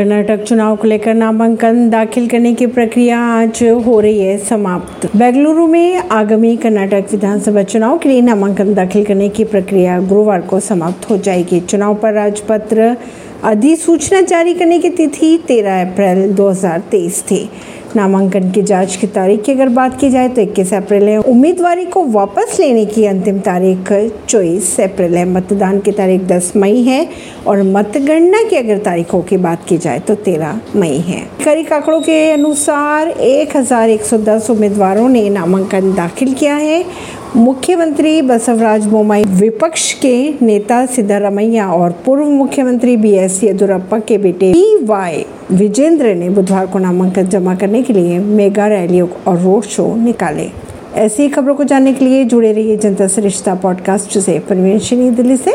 कर्नाटक चुनाव को लेकर नामांकन दाखिल करने की प्रक्रिया आज हो रही है समाप्त। बेंगलुरु में आगामी कर्नाटक विधानसभा चुनाव के लिए नामांकन दाखिल करने की प्रक्रिया गुरुवार को समाप्त हो जाएगी। चुनाव पर राजपत्र अधिसूचना जारी करने की तिथि 13 अप्रैल 2023 थी। नामांकन की जाँच की तारीख की अगर बात की जाए तो 21 अप्रैल है। उम्मीदवारी को वापस लेने की अंतिम तारीख चौबीस अप्रैल है। मतदान की तारीख 10 मई है और मतगणना की अगर तारीखों की बात की जाए तो 13 मई है। करीब आंकड़ों के अनुसार 1110 उम्मीदवारों ने नामांकन दाखिल किया है मुख्यमंत्री बसवराज बोमाई विपक्ष के नेता सिद्धारमैया और पूर्व मुख्यमंत्री बी एस येदुरप्पा के बेटे पी वाई विजेंद्र ने बुधवार को नामांकन जमा करने के लिए मेगा रैलियों और रोड शो निकाले। ऐसी खबरों को जानने के लिए जुड़े रहिए जनता सरिश्ता पॉडकास्ट से। परवीन दिल्ली से।